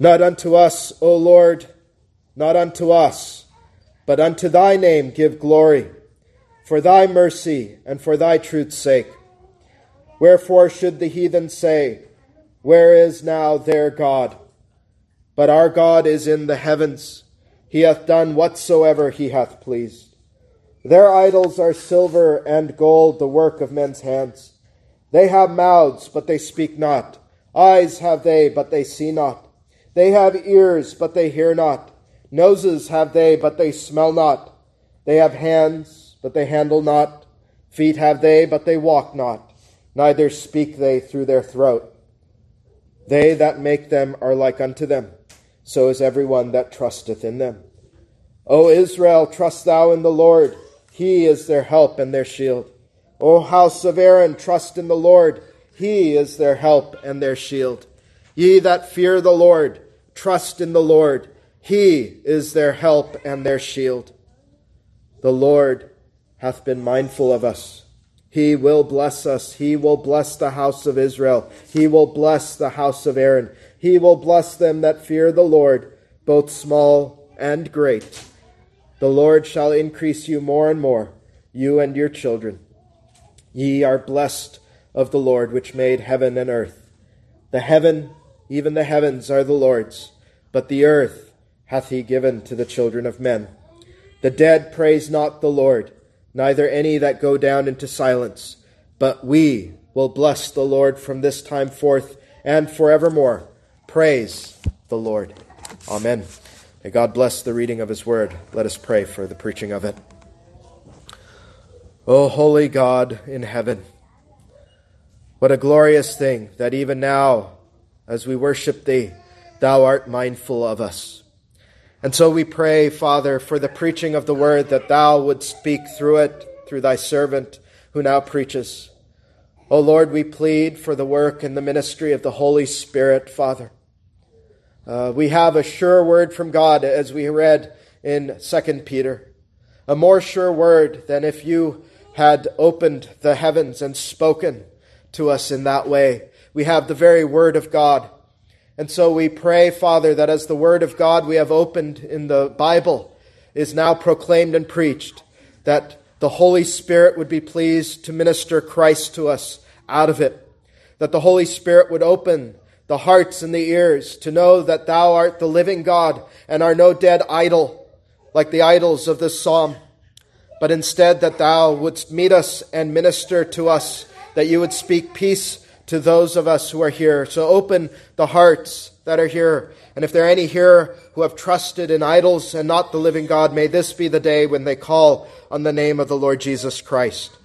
Not unto us, O Lord, not unto us, but unto thy name give glory, for thy mercy and for thy truth's sake. Wherefore should the heathen say, Where is now their God? But our God is in the heavens. He hath done whatsoever he hath pleased. Their idols are silver and gold, the work of men's hands. They have mouths, but they speak not. Eyes have they, but they see not. They have ears, but they hear not. Noses have they, but they smell not. They have hands, but they handle not. Feet have they, but they walk not. Neither speak they through their throat. They that make them are like unto them. So is every one that trusteth in them. O Israel, trust thou in the Lord. He is their help and their shield. O house of Aaron, trust in the Lord. He is their help and their shield. Ye that fear the Lord, trust in the Lord. He is their help and their shield. The Lord hath been mindful of us. He will bless us. He will bless the house of Israel. He will bless the house of Aaron. He will bless them that fear the Lord, both small and great. The Lord shall increase you more and more, you and your children. Ye are blessed of the Lord, which made heaven and earth. The heaven, even the heavens, are the Lord's, but the earth hath he given to the children of men. The dead praise not the Lord, neither any that go down into silence. But we will bless the Lord from this time forth and forevermore. Praise the Lord. Amen. May God bless the reading of his word. Let us pray for the preaching of it. O holy God in heaven, what a glorious thing that even now, as we worship thee, thou art mindful of us. And so we pray, Father, for the preaching of the word that thou would speak through it, through thy servant who now preaches. O Lord, we plead for the work and the ministry of the Holy Spirit, Father. Uh, we have a sure word from God, as we read in 2 Peter. A more sure word than if you had opened the heavens and spoken to us in that way. We have the very word of God. And so we pray, Father, that as the word of God we have opened in the Bible is now proclaimed and preached, that the Holy Spirit would be pleased to minister Christ to us out of it. That the Holy Spirit would open the hearts and the ears to know that thou art the living God and are no dead idol like the idols of this psalm, but instead that thou wouldst meet us and minister to us, that you would speak peace to those of us who are here. So open the hearts that are here. And if there are any here who have trusted in idols and not the living God, may this be the day when they call on the name of the Lord Jesus Christ.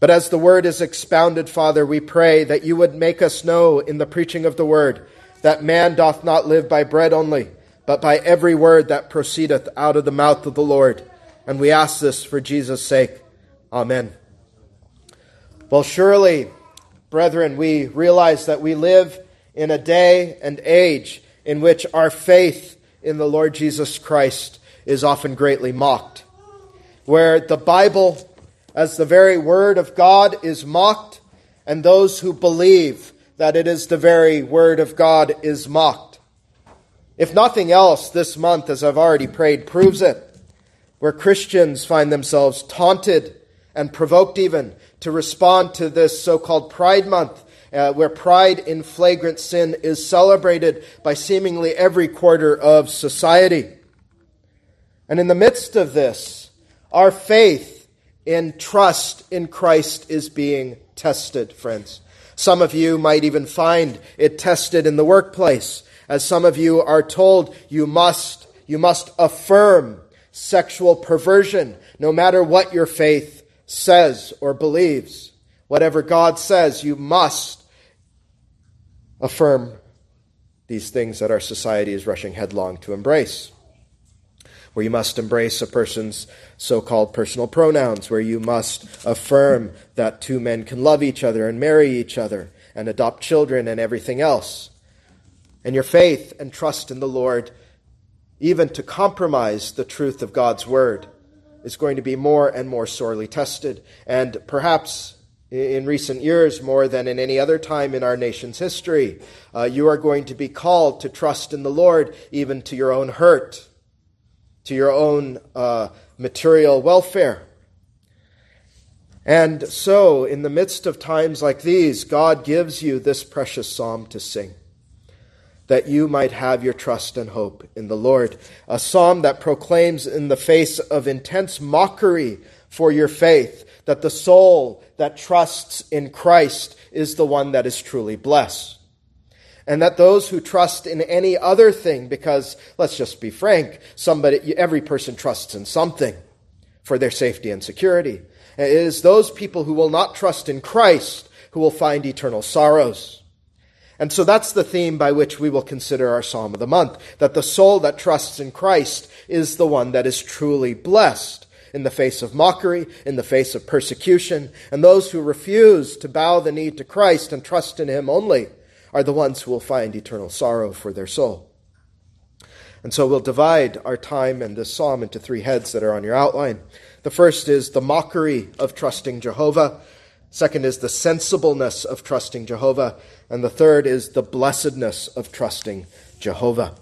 But as the word is expounded, Father, we pray that you would make us know in the preaching of the word that man doth not live by bread only, but by every word that proceedeth out of the mouth of the Lord. And we ask this for Jesus' sake. Amen. Well, surely, brethren, we realize that we live in a day and age in which our faith in the Lord Jesus Christ is often greatly mocked, where the Bible as the very word of God is mocked, and those who believe that it is the very word of God is mocked. If nothing else, this month, as I've already prayed, proves it, where Christians find themselves taunted and provoked even to respond to this so called Pride Month, uh, where pride in flagrant sin is celebrated by seemingly every quarter of society. And in the midst of this, our faith in trust in Christ is being tested, friends. Some of you might even find it tested in the workplace, as some of you are told you must, you must affirm sexual perversion, no matter what your faith says or believes. Whatever God says, you must affirm these things that our society is rushing headlong to embrace where you must embrace a person's so called personal pronouns, where you must affirm that two men can love each other and marry each other and adopt children and everything else. And your faith and trust in the Lord, even to compromise the truth of God's word, is going to be more and more sorely tested. And perhaps in recent years more than in any other time in our nation's history. Uh, you are going to be called to trust in the Lord even to your own hurt, to your own uh, material welfare. And so, in the midst of times like these, God gives you this precious psalm to sing, that you might have your trust and hope in the Lord. A psalm that proclaims in the face of intense mockery for your faith that the soul that trusts in Christ is the one that is truly blessed. And that those who trust in any other thing, because let's just be frank, somebody, every person trusts in something for their safety and security. It is those people who will not trust in Christ who will find eternal sorrows. And so that's the theme by which we will consider our Psalm of the month, that the soul that trusts in Christ is the one that is truly blessed in the face of mockery, in the face of persecution, and those who refuse to bow the knee to Christ and trust in Him only are the ones who will find eternal sorrow for their soul. And so we'll divide our time and this psalm into three heads that are on your outline. The first is the mockery of trusting Jehovah. Second is the sensibleness of trusting Jehovah. And the third is the blessedness of trusting Jehovah.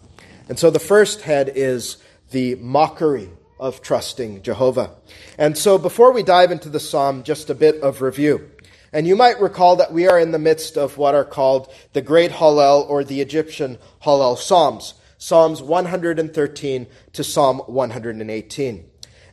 And so the first head is the mockery of trusting Jehovah. And so before we dive into the psalm, just a bit of review. And you might recall that we are in the midst of what are called the Great Hallel or the Egyptian Hallel Psalms. Psalms 113 to Psalm 118.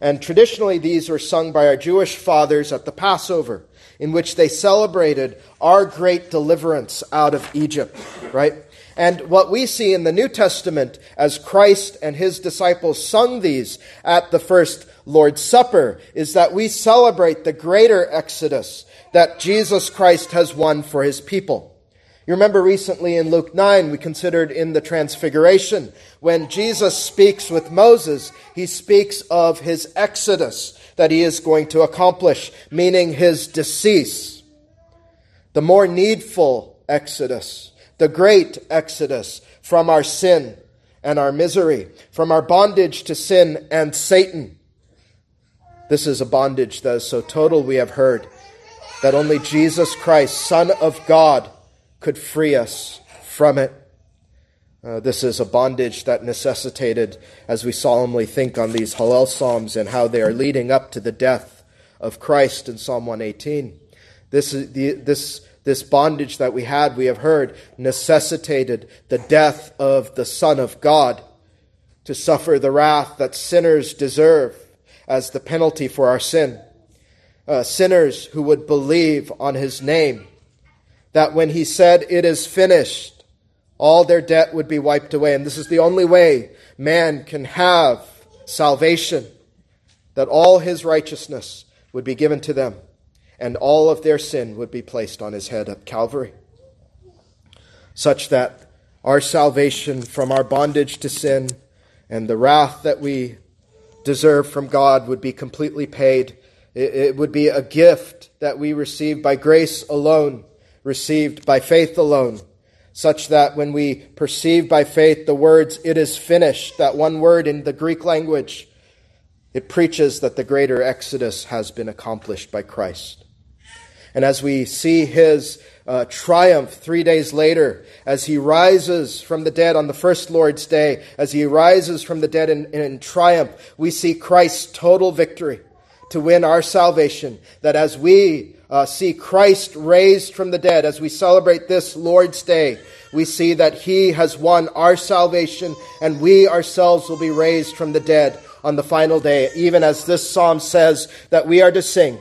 And traditionally, these were sung by our Jewish fathers at the Passover, in which they celebrated our great deliverance out of Egypt, right? And what we see in the New Testament as Christ and his disciples sung these at the first Lord's Supper is that we celebrate the greater exodus that Jesus Christ has won for his people. You remember recently in Luke 9, we considered in the Transfiguration, when Jesus speaks with Moses, he speaks of his exodus that he is going to accomplish, meaning his decease. The more needful exodus, the great exodus from our sin and our misery, from our bondage to sin and Satan. This is a bondage that is so total, we have heard, that only Jesus Christ, Son of God, could free us from it. Uh, this is a bondage that necessitated, as we solemnly think on these Hallel Psalms and how they are leading up to the death of Christ in Psalm 118. This, is the, this, this bondage that we had, we have heard, necessitated the death of the Son of God to suffer the wrath that sinners deserve as the penalty for our sin. Uh, sinners who would believe on his name that when he said, It is finished, all their debt would be wiped away. And this is the only way man can have salvation, that all his righteousness would be given to them, and all of their sin would be placed on his head at Calvary, such that our salvation from our bondage to sin and the wrath that we deserve from God would be completely paid. It would be a gift that we receive by grace alone received by faith alone, such that when we perceive by faith the words, it is finished, that one word in the Greek language, it preaches that the greater exodus has been accomplished by Christ. And as we see his uh, triumph three days later, as he rises from the dead on the first Lord's day, as he rises from the dead in, in triumph, we see Christ's total victory to win our salvation. That as we uh, see Christ raised from the dead, as we celebrate this Lord's Day, we see that He has won our salvation and we ourselves will be raised from the dead on the final day, even as this psalm says that we are to sing,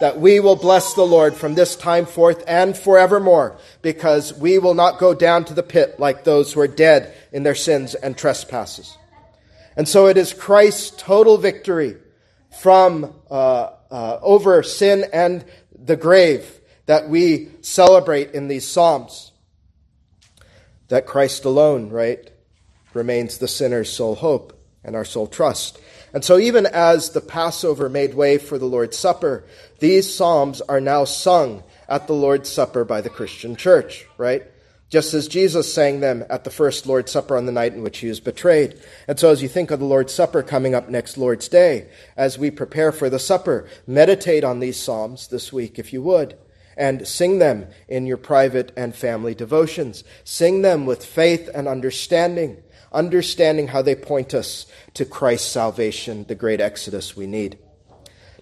that we will bless the Lord from this time forth and forevermore, because we will not go down to the pit like those who are dead in their sins and trespasses. And so it is Christ's total victory from uh, uh, over sin and the grave that we celebrate in these Psalms. That Christ alone, right, remains the sinner's sole hope and our sole trust. And so, even as the Passover made way for the Lord's Supper, these Psalms are now sung at the Lord's Supper by the Christian church, right? Just as Jesus sang them at the first Lord's Supper on the night in which he was betrayed. And so, as you think of the Lord's Supper coming up next Lord's Day, as we prepare for the supper, meditate on these Psalms this week, if you would, and sing them in your private and family devotions. Sing them with faith and understanding, understanding how they point us to Christ's salvation, the great exodus we need.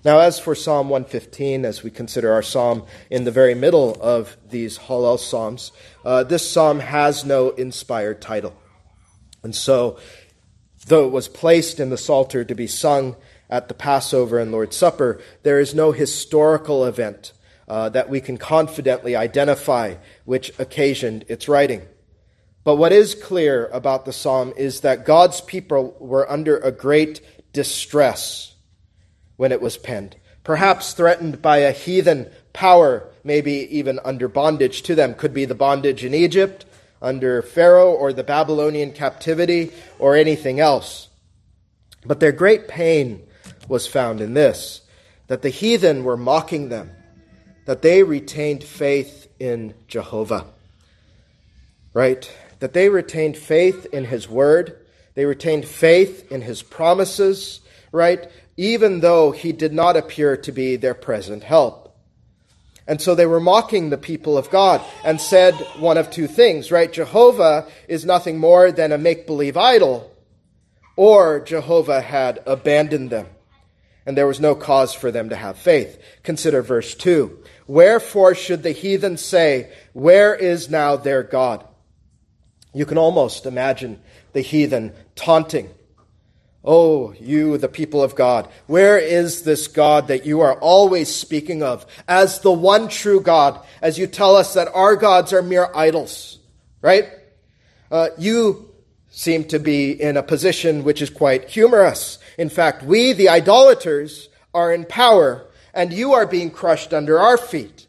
Now, as for Psalm 115, as we consider our psalm in the very middle of these Hallel psalms, uh, this psalm has no inspired title. And so, though it was placed in the Psalter to be sung at the Passover and Lord's Supper, there is no historical event uh, that we can confidently identify which occasioned its writing. But what is clear about the psalm is that God's people were under a great distress when it was penned. Perhaps threatened by a heathen power, maybe even under bondage to them. Could be the bondage in Egypt, under Pharaoh, or the Babylonian captivity, or anything else. But their great pain was found in this that the heathen were mocking them, that they retained faith in Jehovah. Right? That they retained faith in his word, they retained faith in his promises, right? Even though he did not appear to be their present help. And so they were mocking the people of God and said one of two things, right? Jehovah is nothing more than a make believe idol, or Jehovah had abandoned them, and there was no cause for them to have faith. Consider verse 2. Wherefore should the heathen say, Where is now their God? You can almost imagine the heathen taunting Oh, you, the people of God, where is this God that you are always speaking of as the one true God, as you tell us that our gods are mere idols, right? Uh, you seem to be in a position which is quite humorous. In fact, we, the idolaters, are in power, and you are being crushed under our feet.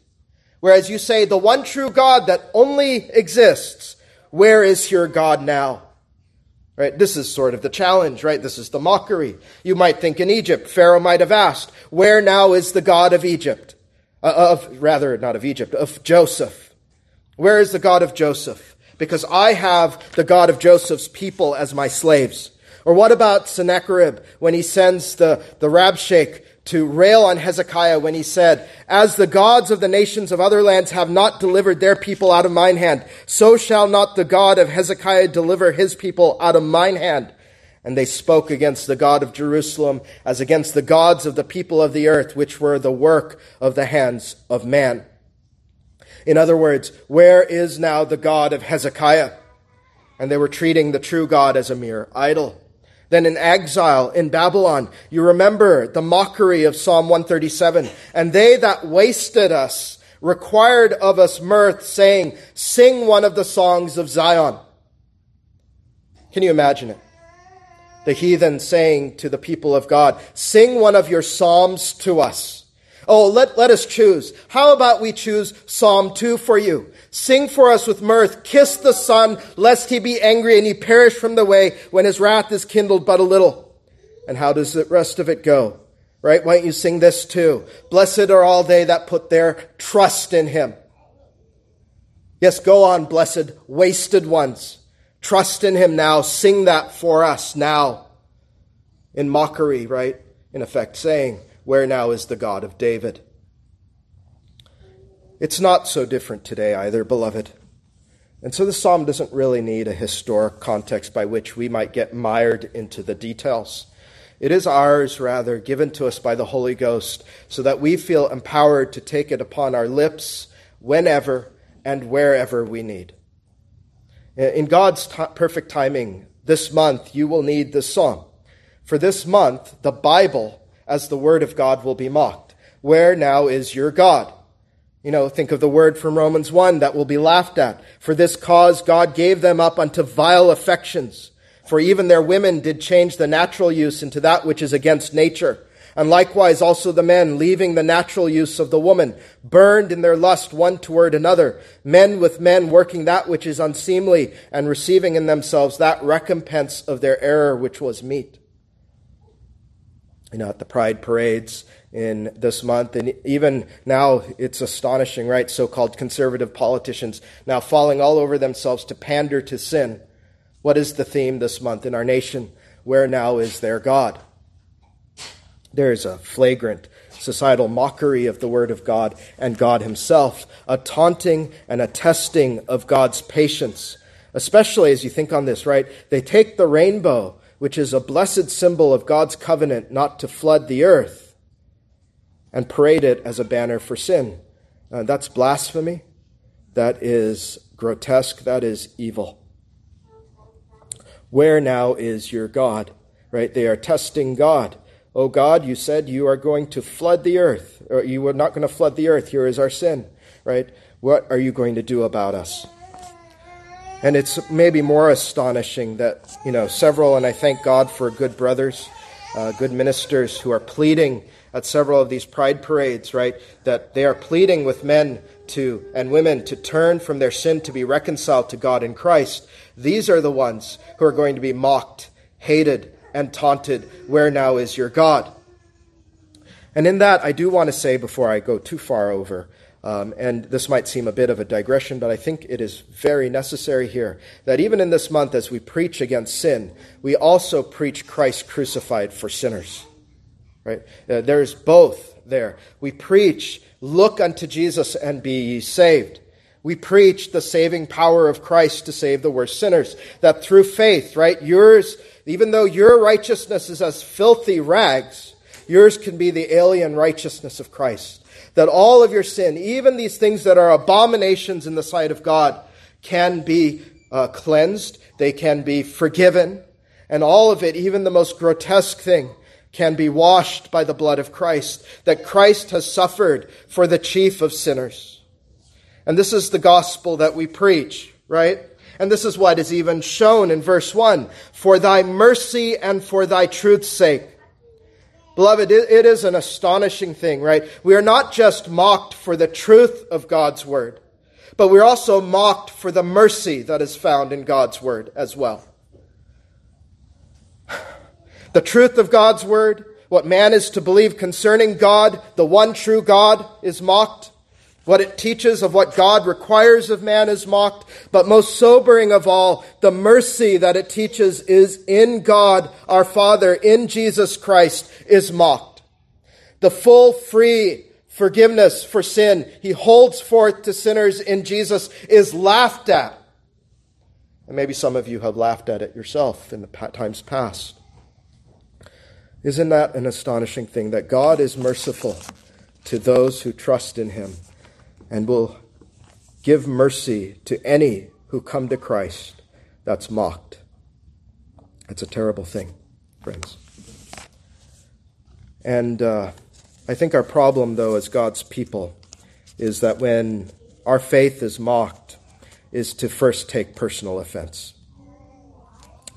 Whereas you say, the one true God that only exists, where is your God now? Right? This is sort of the challenge, right? This is the mockery. You might think in Egypt, Pharaoh might have asked, where now is the God of Egypt? Uh, of, rather, not of Egypt, of Joseph. Where is the God of Joseph? Because I have the God of Joseph's people as my slaves. Or what about Sennacherib when he sends the, the Rabshakeh to rail on Hezekiah when he said, As the gods of the nations of other lands have not delivered their people out of mine hand, so shall not the God of Hezekiah deliver his people out of mine hand. And they spoke against the God of Jerusalem as against the gods of the people of the earth, which were the work of the hands of man. In other words, where is now the God of Hezekiah? And they were treating the true God as a mere idol. Then in exile in Babylon, you remember the mockery of Psalm 137. And they that wasted us required of us mirth, saying, Sing one of the songs of Zion. Can you imagine it? The heathen saying to the people of God, Sing one of your psalms to us. Oh, let, let us choose. How about we choose Psalm 2 for you? Sing for us with mirth. Kiss the Son, lest he be angry and he perish from the way when his wrath is kindled but a little. And how does the rest of it go? Right? Why don't you sing this too? Blessed are all they that put their trust in him. Yes, go on, blessed, wasted ones. Trust in him now. Sing that for us now. In mockery, right? In effect, saying, where now is the God of David? It's not so different today either, beloved. And so the psalm doesn't really need a historic context by which we might get mired into the details. It is ours, rather, given to us by the Holy Ghost, so that we feel empowered to take it upon our lips whenever and wherever we need. In God's t- perfect timing, this month you will need this psalm. For this month, the Bible as the word of God will be mocked. Where now is your God? You know, think of the word from Romans 1 that will be laughed at. For this cause God gave them up unto vile affections. For even their women did change the natural use into that which is against nature. And likewise also the men, leaving the natural use of the woman, burned in their lust one toward another, men with men working that which is unseemly, and receiving in themselves that recompense of their error which was meet you know, at the pride parades in this month. And even now, it's astonishing, right? So called conservative politicians now falling all over themselves to pander to sin. What is the theme this month in our nation? Where now is their God? There is a flagrant societal mockery of the Word of God and God Himself, a taunting and a testing of God's patience. Especially as you think on this, right? They take the rainbow, which is a blessed symbol of God's covenant not to flood the earth, and parade it as a banner for sin. Uh, that's blasphemy. That is grotesque. That is evil. Where now is your God? Right? They are testing God. Oh God, you said you are going to flood the earth, or you are not going to flood the earth. Here is our sin, right? What are you going to do about us? And it's maybe more astonishing that, you know, several, and I thank God for good brothers, uh, good ministers who are pleading at several of these pride parades, right? That they are pleading with men to and women to turn from their sin to be reconciled to God in Christ. These are the ones who are going to be mocked, hated, and taunted, Where now is your God? And in that, I do want to say before I go too far over, um, and this might seem a bit of a digression, but I think it is very necessary here that even in this month, as we preach against sin, we also preach Christ crucified for sinners. Right? Uh, there's both there. We preach, look unto Jesus and be ye saved. We preach the saving power of Christ to save the worst sinners. That through faith, right, yours even though your righteousness is as filthy rags, yours can be the alien righteousness of Christ. That all of your sin, even these things that are abominations in the sight of God, can be uh, cleansed, they can be forgiven, and all of it, even the most grotesque thing, can be washed by the blood of Christ, that Christ has suffered for the chief of sinners. And this is the gospel that we preach, right? And this is what is even shown in verse 1 For thy mercy and for thy truth's sake. Beloved, it is an astonishing thing, right? We are not just mocked for the truth of God's word, but we're also mocked for the mercy that is found in God's word as well. The truth of God's word, what man is to believe concerning God, the one true God, is mocked. What it teaches of what God requires of man is mocked, but most sobering of all, the mercy that it teaches is in God, our Father, in Jesus Christ, is mocked. The full, free forgiveness for sin he holds forth to sinners in Jesus is laughed at. And maybe some of you have laughed at it yourself in the times past. Isn't that an astonishing thing that God is merciful to those who trust in him? And will give mercy to any who come to Christ that's mocked. That's a terrible thing, friends. And uh, I think our problem, though, as God's people, is that when our faith is mocked, is to first take personal offense.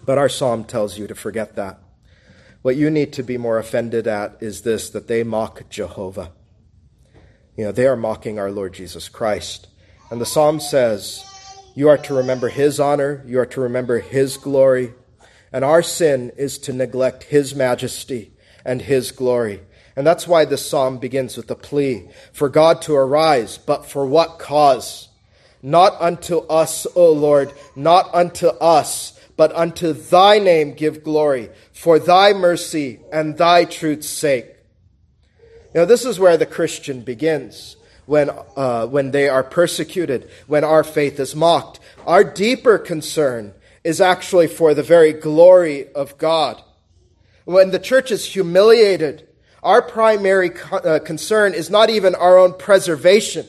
But our psalm tells you to forget that. What you need to be more offended at is this that they mock Jehovah. You know, they are mocking our Lord Jesus Christ. And the psalm says, You are to remember his honor, you are to remember his glory. And our sin is to neglect his majesty and his glory. And that's why this psalm begins with a plea for God to arise, but for what cause? Not unto us, O Lord, not unto us, but unto thy name give glory, for thy mercy and thy truth's sake. You know, this is where the Christian begins when, uh, when they are persecuted, when our faith is mocked. Our deeper concern is actually for the very glory of God. When the church is humiliated, our primary co- uh, concern is not even our own preservation,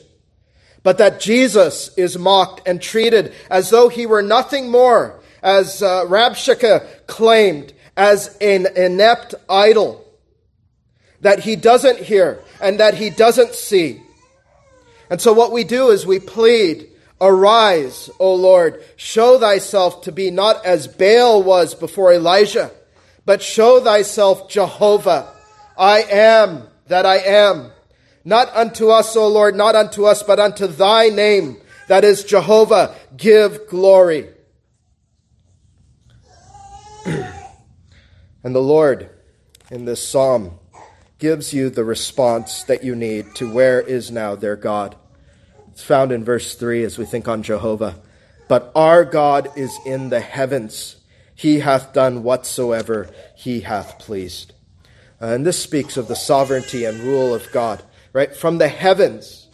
but that Jesus is mocked and treated as though he were nothing more, as uh, Rabshakeh claimed, as an inept idol that he doesn't hear and that he doesn't see. And so what we do is we plead, Arise, O Lord, show thyself to be not as Baal was before Elijah, but show thyself Jehovah. I am that I am. Not unto us, O Lord, not unto us, but unto thy name, that is Jehovah, give glory. and the Lord, in this psalm, gives you the response that you need to where is now their God. It's found in verse 3 as we think on Jehovah. But our God is in the heavens. He hath done whatsoever he hath pleased. Uh, and this speaks of the sovereignty and rule of God, right? From the heavens,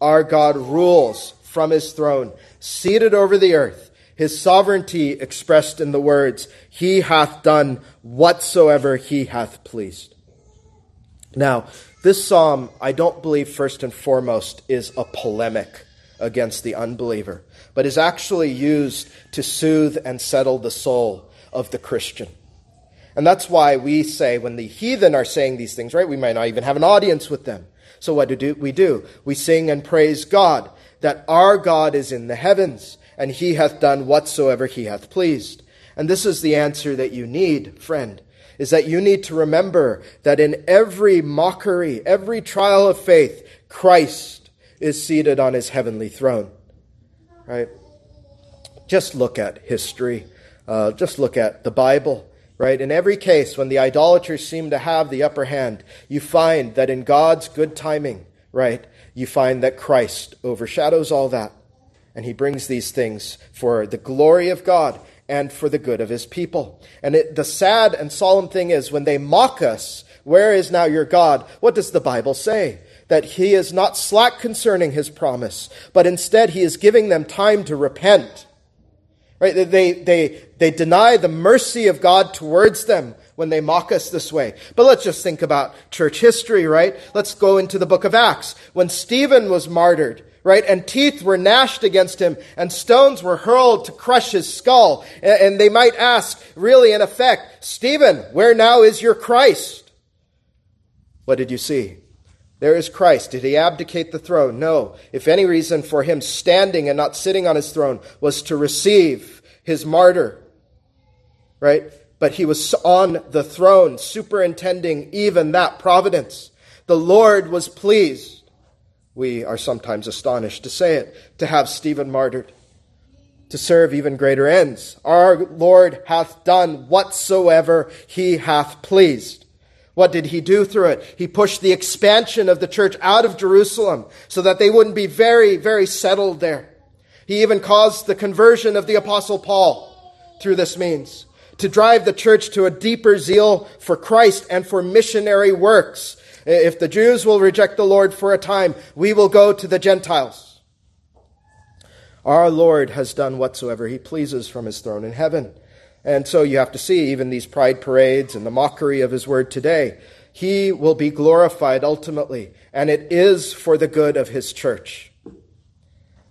our God rules from his throne, seated over the earth, his sovereignty expressed in the words, He hath done whatsoever he hath pleased. Now, this psalm, I don't believe first and foremost is a polemic against the unbeliever, but is actually used to soothe and settle the soul of the Christian. And that's why we say when the heathen are saying these things, right, we might not even have an audience with them. So what do we do? We sing and praise God that our God is in the heavens and he hath done whatsoever he hath pleased. And this is the answer that you need, friend, is that you need to remember that in every mockery, every trial of faith, Christ is seated on his heavenly throne. Right? Just look at history. Uh, just look at the Bible. Right? In every case, when the idolaters seem to have the upper hand, you find that in God's good timing, right, you find that Christ overshadows all that. And he brings these things for the glory of God and for the good of his people. And it, the sad and solemn thing is when they mock us, where is now your God? What does the Bible say? That he is not slack concerning his promise, but instead he is giving them time to repent. Right? They, they, they deny the mercy of God towards them when they mock us this way. But let's just think about church history, right? Let's go into the book of Acts. When Stephen was martyred, right? And teeth were gnashed against him, and stones were hurled to crush his skull. And they might ask, really, in effect, Stephen, where now is your Christ? What did you see? There is Christ. Did he abdicate the throne? No. If any reason for him standing and not sitting on his throne was to receive his martyr, right? But he was on the throne, superintending even that providence. The Lord was pleased we are sometimes astonished to say it, to have Stephen martyred, to serve even greater ends. Our Lord hath done whatsoever he hath pleased. What did he do through it? He pushed the expansion of the church out of Jerusalem so that they wouldn't be very, very settled there. He even caused the conversion of the apostle Paul through this means to drive the church to a deeper zeal for Christ and for missionary works Eh, if the Jews will reject the Lord for a time, we will go to the Gentiles. Our Lord has done whatsoever he pleases from his throne in heaven. And so you have to see even these pride parades and the mockery of his word today. He will be glorified ultimately, and it is for the good of his church.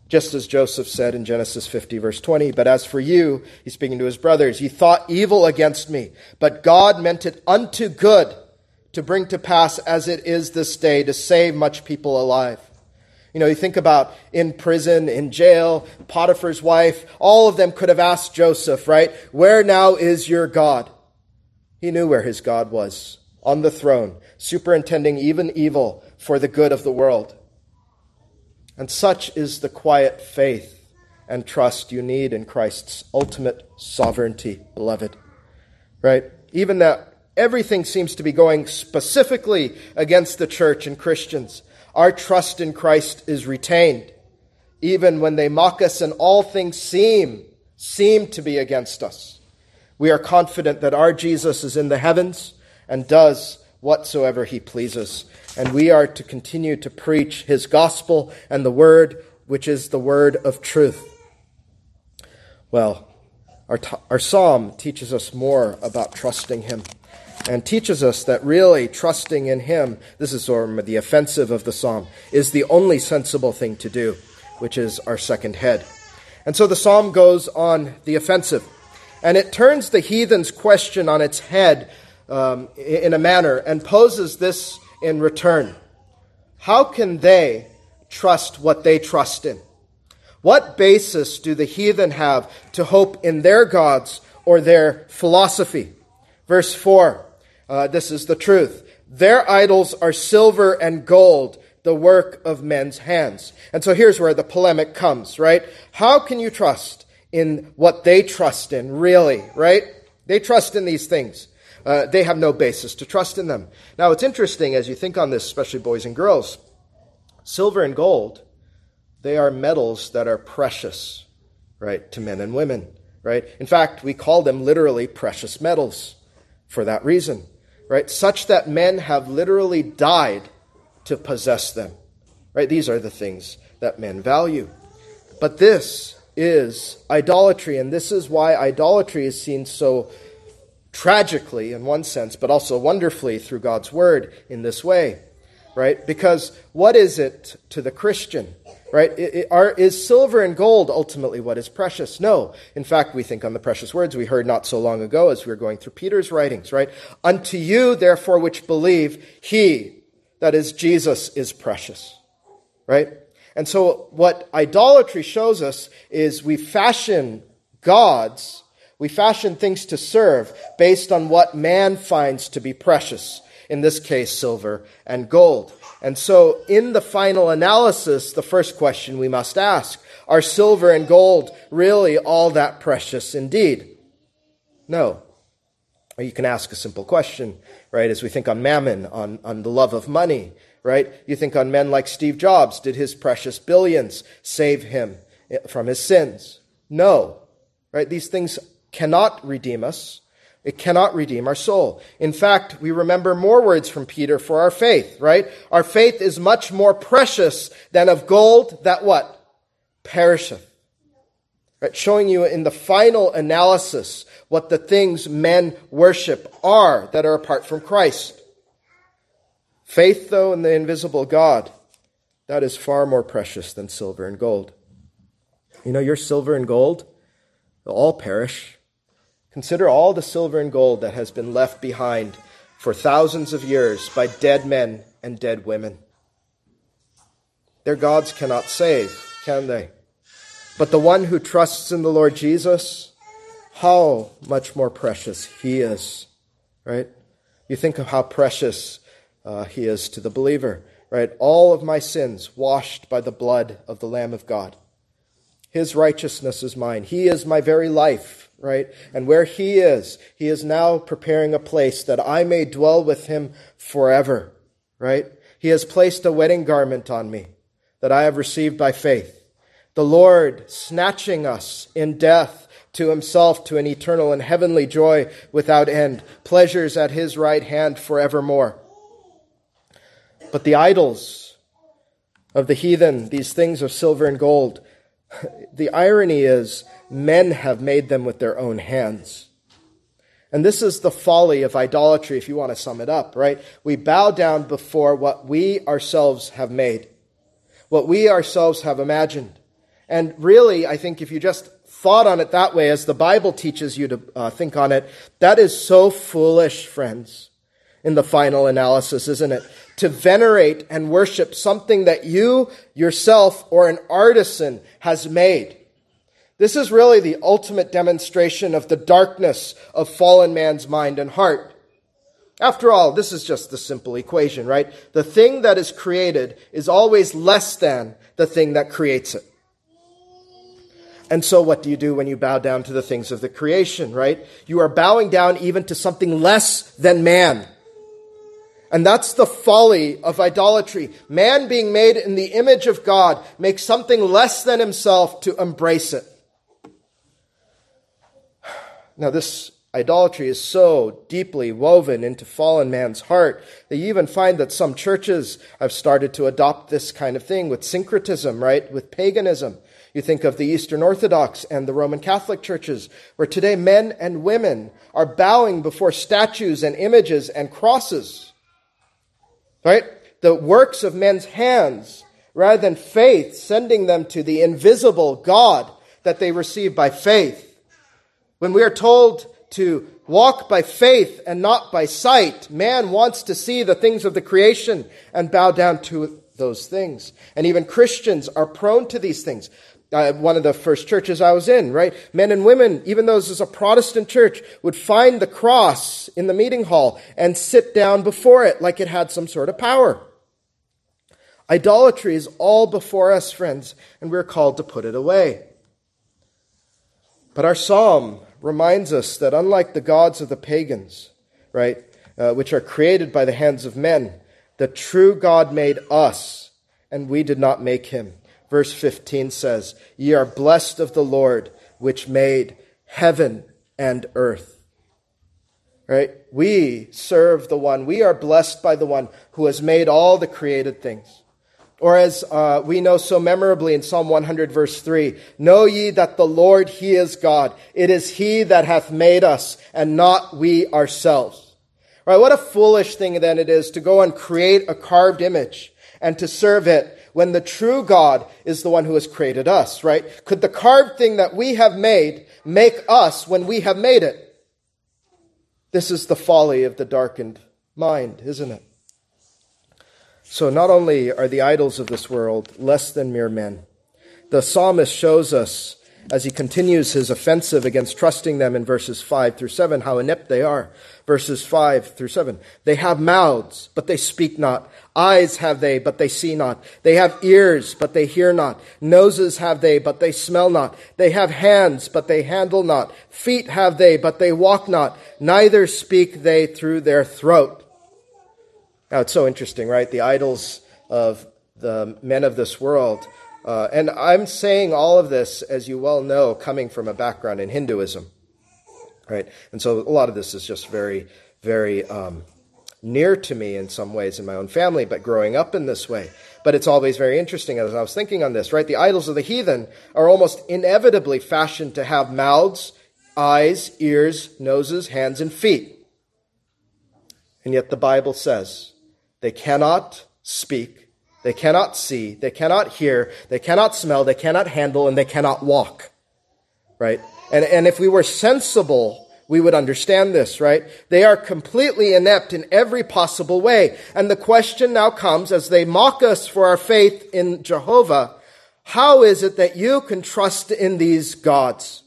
Just as Joseph said in Genesis 50, verse 20, But as for you, he's speaking to his brothers, ye thought evil against me, but God meant it unto good to bring to pass as it is this day to save much people alive. You know, you think about in prison, in jail, Potiphar's wife, all of them could have asked Joseph, right? Where now is your God? He knew where his God was on the throne, superintending even evil for the good of the world. And such is the quiet faith and trust you need in Christ's ultimate sovereignty, beloved. Right? Even that everything seems to be going specifically against the church and Christians. Our trust in Christ is retained, even when they mock us and all things seem, seem to be against us. We are confident that our Jesus is in the heavens and does whatsoever he pleases. And we are to continue to preach his gospel and the word, which is the word of truth. Well, our, t- our psalm teaches us more about trusting him and teaches us that really trusting in Him, this is the offensive of the psalm, is the only sensible thing to do, which is our second head. And so the psalm goes on the offensive, and it turns the heathen's question on its head um, in a manner and poses this in return How can they trust what they trust in? What basis do the heathen have to hope in their gods or their philosophy? Verse 4 uh, this is the truth. Their idols are silver and gold, the work of men's hands. And so here's where the polemic comes, right? How can you trust in what they trust in, really, right? They trust in these things. Uh, they have no basis to trust in them. Now, it's interesting as you think on this, especially boys and girls. Silver and gold, they are metals that are precious, right, to men and women, right? In fact, we call them literally precious metals for that reason right? Such that men have literally died to possess them, right? These are the things that men value. But this is idolatry, and this is why idolatry is seen so tragically in one sense, but also wonderfully through God's word in this way, right? Because what is it to the Christian? Right? It, it, are, is silver and gold ultimately what is precious? No. In fact, we think on the precious words we heard not so long ago as we were going through Peter's writings, right? Unto you, therefore, which believe, he, that is Jesus, is precious. Right? And so what idolatry shows us is we fashion gods, we fashion things to serve based on what man finds to be precious. In this case, silver and gold. And so, in the final analysis, the first question we must ask are silver and gold really all that precious indeed? No. Or you can ask a simple question, right? As we think on mammon, on, on the love of money, right? You think on men like Steve Jobs. Did his precious billions save him from his sins? No. Right? These things cannot redeem us. It cannot redeem our soul. In fact, we remember more words from Peter for our faith, right? Our faith is much more precious than of gold that what? Perisheth. Right? Showing you in the final analysis what the things men worship are that are apart from Christ. Faith, though, in the invisible God, that is far more precious than silver and gold. You know, your silver and gold, they'll all perish. Consider all the silver and gold that has been left behind for thousands of years by dead men and dead women. Their gods cannot save, can they? But the one who trusts in the Lord Jesus, how much more precious he is, right? You think of how precious uh, he is to the believer, right? All of my sins washed by the blood of the Lamb of God. His righteousness is mine. He is my very life right? And where he is, he is now preparing a place that I may dwell with him forever, right? He has placed a wedding garment on me that I have received by faith. The Lord snatching us in death to himself to an eternal and heavenly joy without end, pleasures at his right hand forevermore. But the idols of the heathen, these things of silver and gold, the irony is men have made them with their own hands. And this is the folly of idolatry, if you want to sum it up, right? We bow down before what we ourselves have made, what we ourselves have imagined. And really, I think if you just thought on it that way, as the Bible teaches you to uh, think on it, that is so foolish, friends, in the final analysis, isn't it? To venerate and worship something that you yourself or an artisan has made. This is really the ultimate demonstration of the darkness of fallen man's mind and heart. After all, this is just the simple equation, right? The thing that is created is always less than the thing that creates it. And so what do you do when you bow down to the things of the creation, right? You are bowing down even to something less than man. And that's the folly of idolatry. Man being made in the image of God makes something less than himself to embrace it. Now, this idolatry is so deeply woven into fallen man's heart that you even find that some churches have started to adopt this kind of thing with syncretism, right? With paganism. You think of the Eastern Orthodox and the Roman Catholic churches, where today men and women are bowing before statues and images and crosses. Right? The works of men's hands, rather than faith, sending them to the invisible God that they receive by faith. When we are told to walk by faith and not by sight, man wants to see the things of the creation and bow down to those things. And even Christians are prone to these things. Uh, one of the first churches I was in, right? Men and women, even though this is a Protestant church, would find the cross in the meeting hall and sit down before it like it had some sort of power. Idolatry is all before us, friends, and we're called to put it away. But our psalm reminds us that unlike the gods of the pagans, right, uh, which are created by the hands of men, the true God made us, and we did not make him. Verse 15 says, Ye are blessed of the Lord, which made heaven and earth. Right? We serve the one. We are blessed by the one who has made all the created things. Or as uh, we know so memorably in Psalm 100 verse 3, Know ye that the Lord, He is God. It is He that hath made us and not we ourselves. Right? What a foolish thing then it is to go and create a carved image and to serve it when the true God is the one who has created us, right? Could the carved thing that we have made make us when we have made it? This is the folly of the darkened mind, isn't it? So not only are the idols of this world less than mere men, the psalmist shows us as he continues his offensive against trusting them in verses 5 through 7 how inept they are. Verses 5 through 7. They have mouths, but they speak not. Eyes have they, but they see not. They have ears, but they hear not. Noses have they, but they smell not. They have hands, but they handle not. Feet have they, but they walk not. Neither speak they through their throat. Now, it's so interesting, right? The idols of the men of this world. Uh, and I'm saying all of this, as you well know, coming from a background in Hinduism, right? And so a lot of this is just very, very um, near to me in some ways in my own family, but growing up in this way. But it's always very interesting as I was thinking on this, right? The idols of the heathen are almost inevitably fashioned to have mouths, eyes, ears, noses, hands, and feet. And yet the Bible says they cannot speak. They cannot see. They cannot hear. They cannot smell. They cannot handle and they cannot walk. Right? And, and if we were sensible, we would understand this, right? They are completely inept in every possible way. And the question now comes as they mock us for our faith in Jehovah, how is it that you can trust in these gods?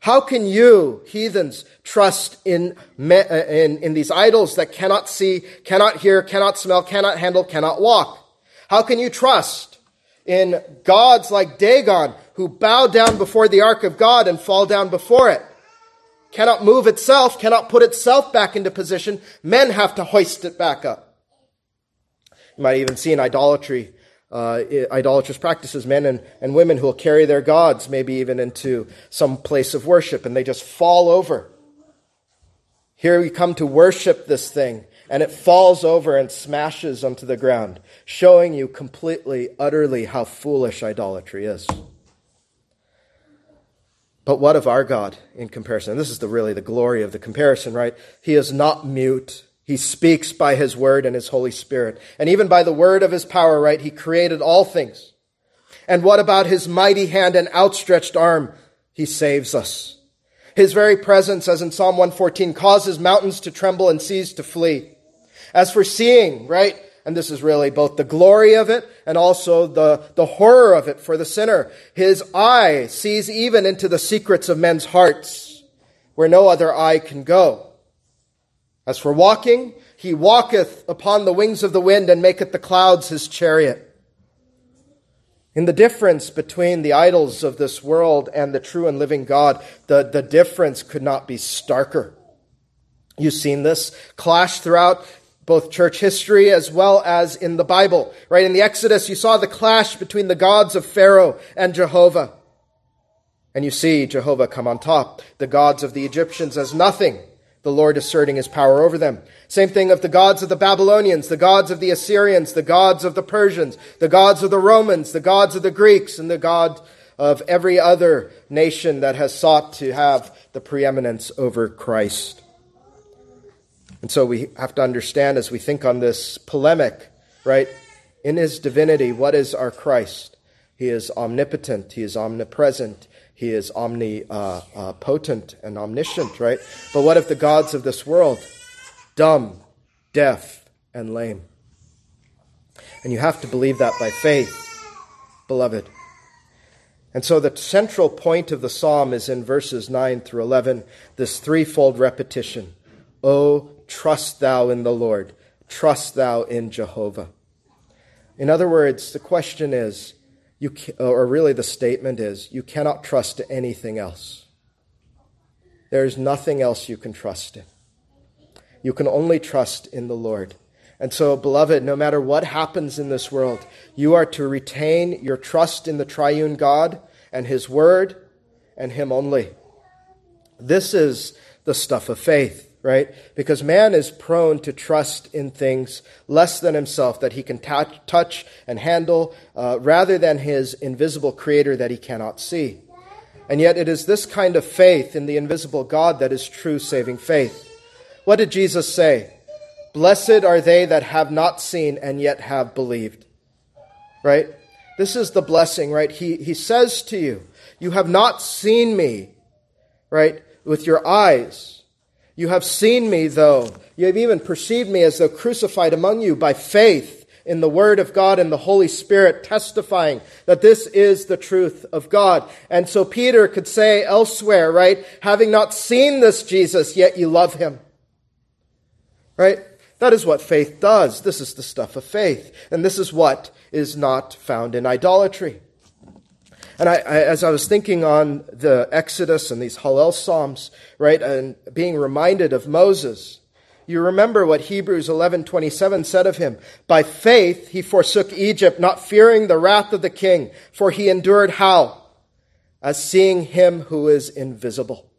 How can you, heathens, trust in, uh, in, in these idols that cannot see, cannot hear, cannot smell, cannot handle, cannot walk? How can you trust in gods like Dagon who bow down before the ark of God and fall down before it? Cannot move itself, cannot put itself back into position. Men have to hoist it back up. You might even see in idolatry uh, idolatrous practices, men and, and women who will carry their gods maybe even into some place of worship and they just fall over. Here we come to worship this thing and it falls over and smashes onto the ground, showing you completely, utterly how foolish idolatry is. But what of our God in comparison? This is the really the glory of the comparison, right? He is not mute. He speaks by his word and his Holy Spirit. And even by the word of his power, right? He created all things. And what about his mighty hand and outstretched arm? He saves us. His very presence, as in Psalm 114, causes mountains to tremble and seas to flee. As for seeing, right? And this is really both the glory of it and also the, the horror of it for the sinner. His eye sees even into the secrets of men's hearts where no other eye can go. As for walking, he walketh upon the wings of the wind and maketh the clouds his chariot. In the difference between the idols of this world and the true and living God, the, the difference could not be starker. You've seen this clash throughout both church history as well as in the Bible. Right? In the Exodus, you saw the clash between the gods of Pharaoh and Jehovah. And you see Jehovah come on top, the gods of the Egyptians as nothing the Lord asserting his power over them. Same thing of the gods of the Babylonians, the gods of the Assyrians, the gods of the Persians, the gods of the Romans, the gods of the Greeks, and the God of every other nation that has sought to have the preeminence over Christ. And so we have to understand as we think on this polemic, right? In his divinity, what is our Christ? He is omnipotent, he is omnipresent, he is omnipotent uh, uh, and omniscient, right? But what if the gods of this world, dumb, deaf, and lame? And you have to believe that by faith, beloved. And so the central point of the psalm is in verses 9 through 11, this threefold repetition. Oh, trust thou in the Lord, trust thou in Jehovah. In other words, the question is, you or really the statement is, you cannot trust anything else. There is nothing else you can trust in. You can only trust in the Lord. And so, beloved, no matter what happens in this world, you are to retain your trust in the triune God and His Word and Him only. This is the stuff of faith. Right? Because man is prone to trust in things less than himself that he can t- touch and handle, uh, rather than his invisible creator that he cannot see. And yet, it is this kind of faith in the invisible God that is true saving faith. What did Jesus say? Blessed are they that have not seen and yet have believed. Right? This is the blessing, right? He, he says to you, You have not seen me, right, with your eyes. You have seen me, though. You have even perceived me as though crucified among you by faith in the Word of God and the Holy Spirit testifying that this is the truth of God. And so Peter could say elsewhere, right, having not seen this Jesus, yet you love him. Right? That is what faith does. This is the stuff of faith. And this is what is not found in idolatry. And I, I, as I was thinking on the Exodus and these Hallel Psalms, right, and being reminded of Moses, you remember what Hebrews 11:27 said of him. By faith he forsook Egypt, not fearing the wrath of the king, for he endured how? As seeing him who is invisible.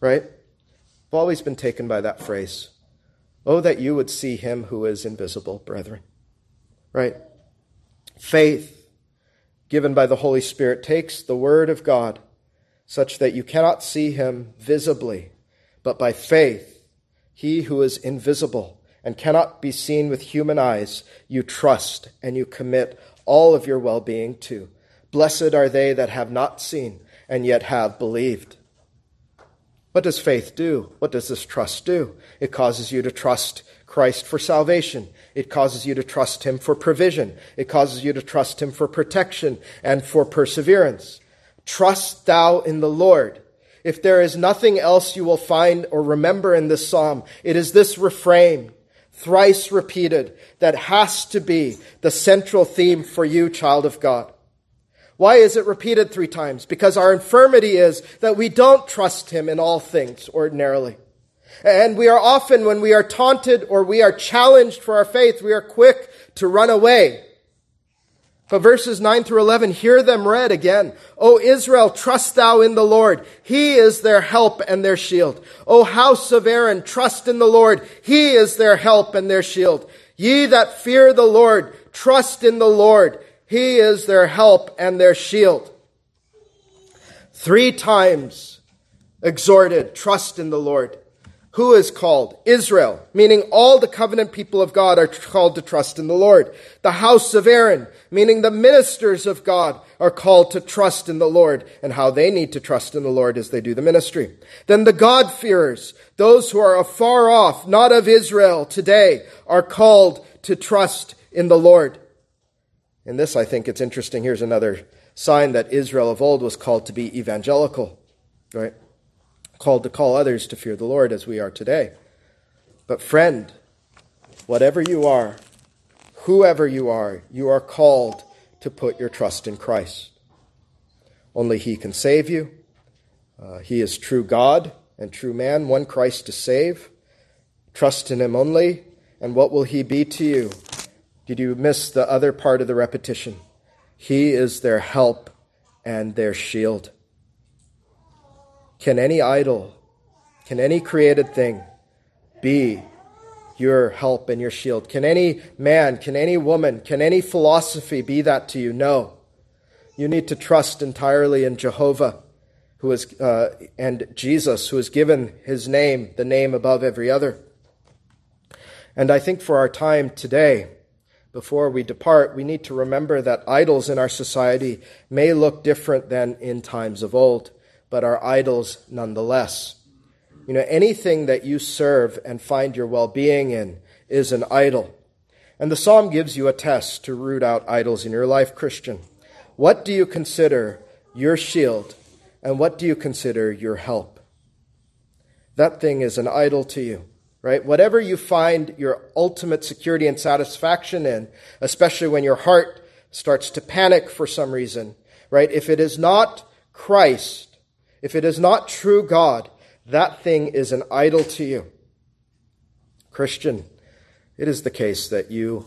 Right? I've always been taken by that phrase. Oh, that you would see him who is invisible, brethren. Right? Faith, given by the Holy Spirit, takes the Word of God such that you cannot see him visibly, but by faith, he who is invisible and cannot be seen with human eyes, you trust and you commit all of your well being to. Blessed are they that have not seen and yet have believed. What does faith do? What does this trust do? It causes you to trust Christ for salvation. It causes you to trust Him for provision. It causes you to trust Him for protection and for perseverance. Trust thou in the Lord. If there is nothing else you will find or remember in this psalm, it is this refrain, thrice repeated, that has to be the central theme for you, child of God. Why is it repeated three times? Because our infirmity is that we don't trust Him in all things ordinarily. And we are often, when we are taunted or we are challenged for our faith, we are quick to run away. But verses 9 through 11, hear them read again. O Israel, trust thou in the Lord. He is their help and their shield. O house of Aaron, trust in the Lord. He is their help and their shield. Ye that fear the Lord, trust in the Lord. He is their help and their shield. Three times exhorted, trust in the Lord. Who is called? Israel, meaning all the covenant people of God are called to trust in the Lord. The house of Aaron, meaning the ministers of God are called to trust in the Lord and how they need to trust in the Lord as they do the ministry. Then the God-fearers, those who are afar off, not of Israel today, are called to trust in the Lord. And this, I think it's interesting. Here's another sign that Israel of old was called to be evangelical, right? Called to call others to fear the Lord as we are today. But, friend, whatever you are, whoever you are, you are called to put your trust in Christ. Only He can save you. Uh, he is true God and true man, one Christ to save. Trust in Him only. And what will He be to you? Did you miss the other part of the repetition? He is their help and their shield. Can any idol, can any created thing be your help and your shield? Can any man, can any woman, can any philosophy be that to you? No. You need to trust entirely in Jehovah who is, uh, and Jesus, who has given his name, the name above every other. And I think for our time today, before we depart, we need to remember that idols in our society may look different than in times of old, but are idols nonetheless. You know, anything that you serve and find your well being in is an idol. And the psalm gives you a test to root out idols in your life, Christian. What do you consider your shield, and what do you consider your help? That thing is an idol to you right? Whatever you find your ultimate security and satisfaction in, especially when your heart starts to panic for some reason, right? If it is not Christ, if it is not true God, that thing is an idol to you. Christian, it is the case that you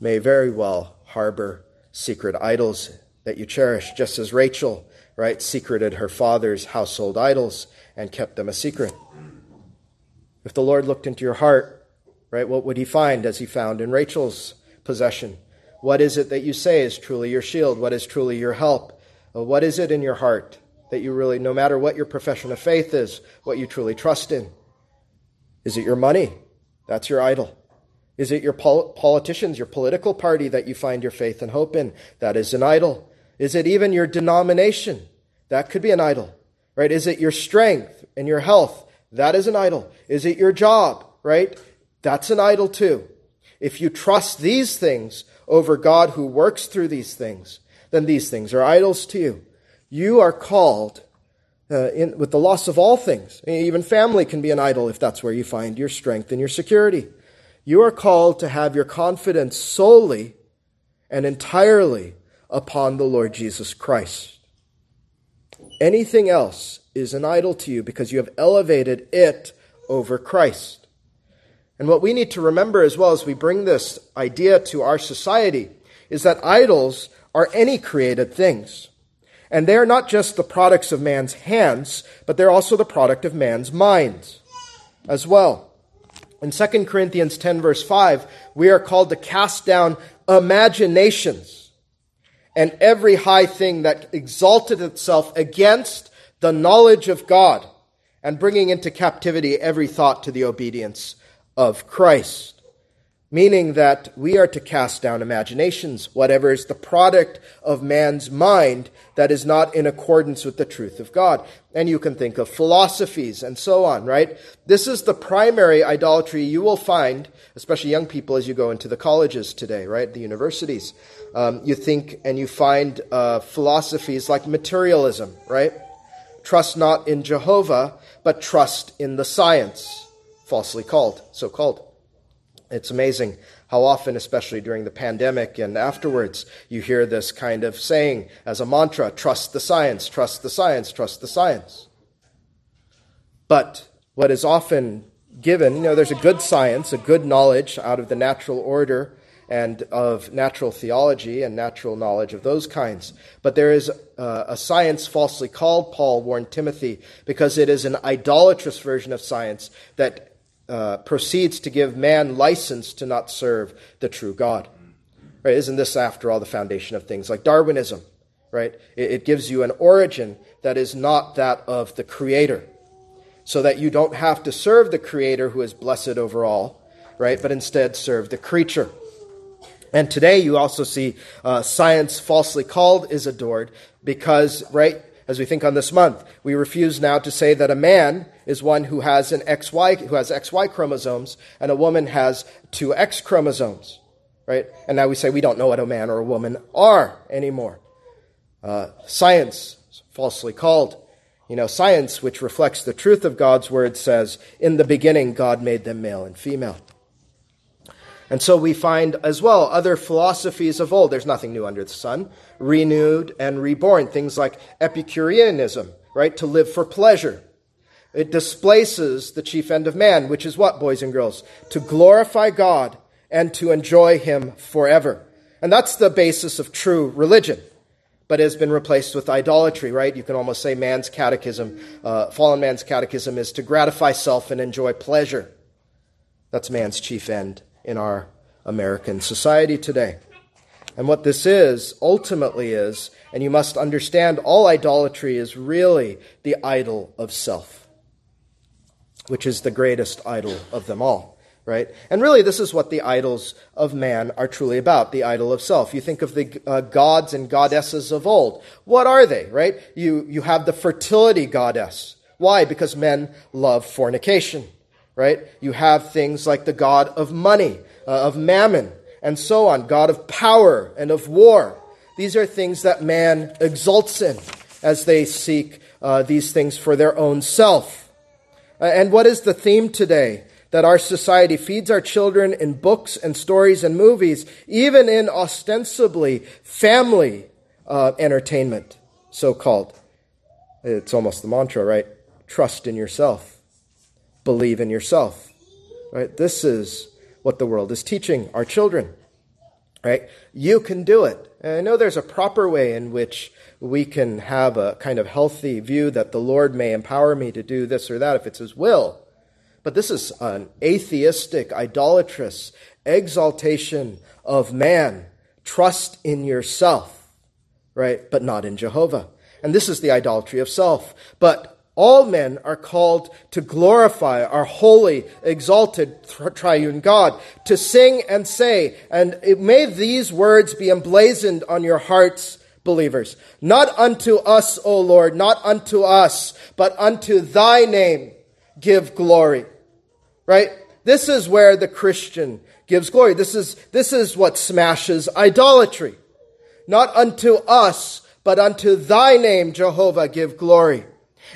may very well harbor secret idols that you cherish, just as Rachel, right, secreted her father's household idols and kept them a secret. If the Lord looked into your heart, right, what would he find as he found in Rachel's possession? What is it that you say is truly your shield? What is truly your help? What is it in your heart that you really, no matter what your profession of faith is, what you truly trust in? Is it your money? That's your idol. Is it your pol- politicians, your political party that you find your faith and hope in? That is an idol. Is it even your denomination? That could be an idol, right? Is it your strength and your health? That is an idol. Is it your job, right? That's an idol too. If you trust these things over God who works through these things, then these things are idols to you. You are called uh, in, with the loss of all things. Even family can be an idol if that's where you find your strength and your security. You are called to have your confidence solely and entirely upon the Lord Jesus Christ. Anything else is an idol to you because you have elevated it over Christ. And what we need to remember as well as we bring this idea to our society is that idols are any created things. And they are not just the products of man's hands, but they're also the product of man's minds as well. In 2 Corinthians 10, verse 5, we are called to cast down imaginations and every high thing that exalted itself against the knowledge of God, and bringing into captivity every thought to the obedience of Christ meaning that we are to cast down imaginations, whatever is the product of man's mind that is not in accordance with the truth of God. And you can think of philosophies and so on, right? This is the primary idolatry you will find, especially young people as you go into the colleges today, right? The universities. Um, you think and you find uh, philosophies like materialism, right? Trust not in Jehovah, but trust in the science, falsely called, so called. It's amazing how often, especially during the pandemic and afterwards, you hear this kind of saying as a mantra trust the science, trust the science, trust the science. But what is often given, you know, there's a good science, a good knowledge out of the natural order and of natural theology and natural knowledge of those kinds. But there is uh, a science falsely called, Paul warned Timothy, because it is an idolatrous version of science that uh, proceeds to give man license to not serve the true God. Right? Isn't this, after all, the foundation of things like Darwinism? Right? It, it gives you an origin that is not that of the Creator, so that you don't have to serve the Creator who is blessed over all, right? But instead serve the creature. And today you also see uh, science falsely called is adored because, right, as we think on this month. We refuse now to say that a man is one who has an XY, who has XY chromosomes, and a woman has two X chromosomes, right? And now we say we don't know what a man or a woman are anymore. Uh, science, falsely called. You know, science, which reflects the truth of God's word, says, In the beginning, God made them male and female. And so we find as well other philosophies of old. There's nothing new under the sun. Renewed and reborn. Things like Epicureanism, right? To live for pleasure. It displaces the chief end of man, which is what, boys and girls? To glorify God and to enjoy Him forever. And that's the basis of true religion. But it has been replaced with idolatry, right? You can almost say man's catechism, uh, fallen man's catechism is to gratify self and enjoy pleasure. That's man's chief end in our American society today. And what this is, ultimately, is, and you must understand, all idolatry is really the idol of self, which is the greatest idol of them all, right? And really, this is what the idols of man are truly about the idol of self. You think of the uh, gods and goddesses of old. What are they, right? You, you have the fertility goddess. Why? Because men love fornication right? You have things like the God of money, uh, of mammon, and so on, God of power and of war. These are things that man exults in as they seek uh, these things for their own self. Uh, and what is the theme today? That our society feeds our children in books and stories and movies, even in ostensibly family uh, entertainment, so called. It's almost the mantra, right? Trust in yourself believe in yourself. Right? This is what the world is teaching our children. Right? You can do it. And I know there's a proper way in which we can have a kind of healthy view that the Lord may empower me to do this or that if it's His will. But this is an atheistic, idolatrous exaltation of man. Trust in yourself, right? But not in Jehovah. And this is the idolatry of self. But all men are called to glorify our holy, exalted, triune God, to sing and say, and may these words be emblazoned on your hearts, believers. Not unto us, O Lord, not unto us, but unto thy name give glory. Right? This is where the Christian gives glory. This is, this is what smashes idolatry. Not unto us, but unto thy name, Jehovah, give glory.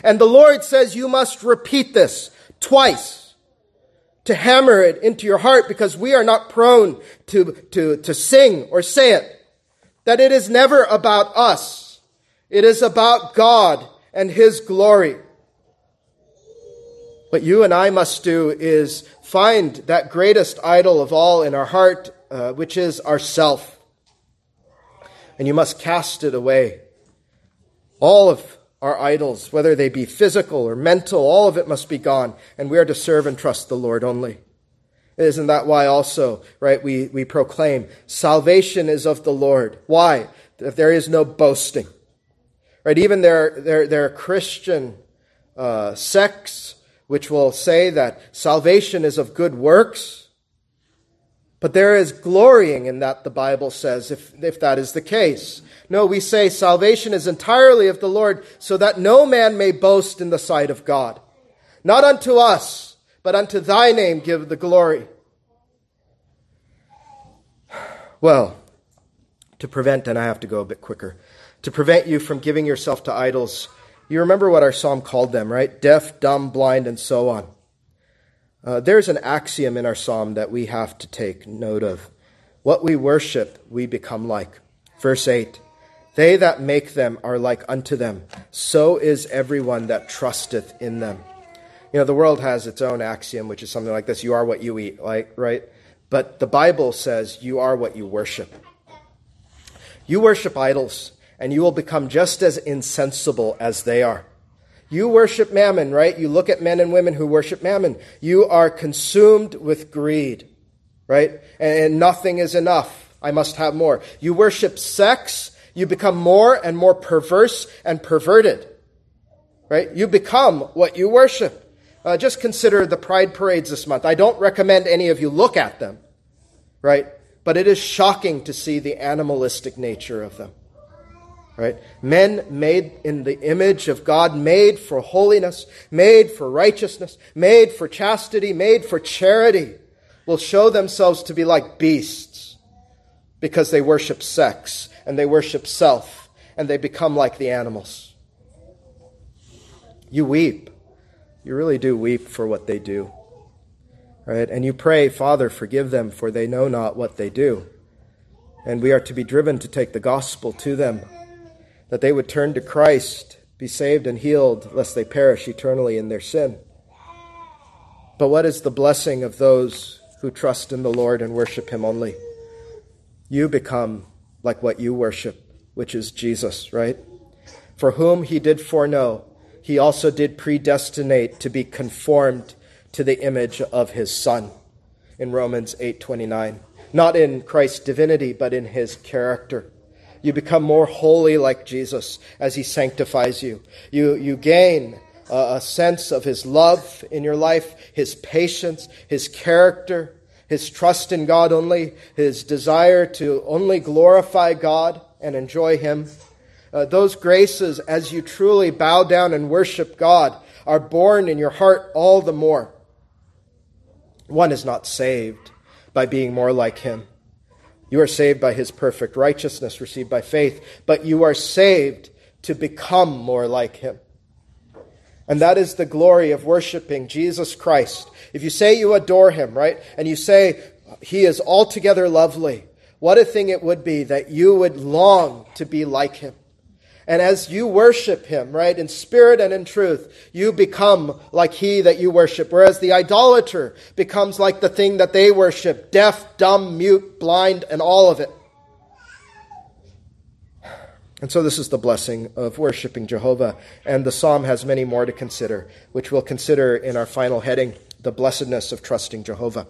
And the Lord says you must repeat this twice to hammer it into your heart because we are not prone to, to, to sing or say it. That it is never about us. It is about God and His glory. What you and I must do is find that greatest idol of all in our heart, uh, which is ourself. And you must cast it away. All of our idols, whether they be physical or mental, all of it must be gone, and we are to serve and trust the Lord only. Isn't that why also, right, we, we proclaim salvation is of the Lord? Why? If there is no boasting. Right, even there, there, there are Christian uh, sects which will say that salvation is of good works. But there is glorying in that, the Bible says, if, if that is the case. No, we say salvation is entirely of the Lord, so that no man may boast in the sight of God. Not unto us, but unto thy name give the glory. Well, to prevent, and I have to go a bit quicker, to prevent you from giving yourself to idols, you remember what our psalm called them, right? Deaf, dumb, blind, and so on. Uh, there's an axiom in our psalm that we have to take note of. What we worship, we become like. Verse 8 they that make them are like unto them. So is everyone that trusteth in them. You know, the world has its own axiom, which is something like this you are what you eat, like, right? But the Bible says you are what you worship. You worship idols, and you will become just as insensible as they are. You worship mammon, right? You look at men and women who worship mammon. You are consumed with greed, right? And nothing is enough. I must have more. You worship sex, you become more and more perverse and perverted. Right? You become what you worship. Uh, just consider the pride parades this month. I don't recommend any of you look at them. Right? But it is shocking to see the animalistic nature of them. Right? Men made in the image of God, made for holiness, made for righteousness, made for chastity, made for charity, will show themselves to be like beasts because they worship sex and they worship self and they become like the animals. You weep. You really do weep for what they do. Right? And you pray, Father, forgive them, for they know not what they do. And we are to be driven to take the gospel to them, that they would turn to Christ, be saved and healed, lest they perish eternally in their sin. But what is the blessing of those who trust in the Lord and worship Him only? You become like what you worship, which is Jesus, right? For whom he did foreknow, he also did predestinate to be conformed to the image of his Son in Romans 8:29. Not in Christ's divinity, but in his character. You become more holy like Jesus as he sanctifies you. You, you gain a, a sense of his love in your life, his patience, his character, his trust in God only, his desire to only glorify God and enjoy Him. Uh, those graces, as you truly bow down and worship God, are born in your heart all the more. One is not saved by being more like Him. You are saved by His perfect righteousness received by faith, but you are saved to become more like Him. And that is the glory of worshiping Jesus Christ. If you say you adore him, right, and you say he is altogether lovely, what a thing it would be that you would long to be like him. And as you worship him, right, in spirit and in truth, you become like he that you worship. Whereas the idolater becomes like the thing that they worship deaf, dumb, mute, blind, and all of it. And so this is the blessing of worshiping Jehovah. And the psalm has many more to consider, which we'll consider in our final heading the blessedness of trusting Jehovah.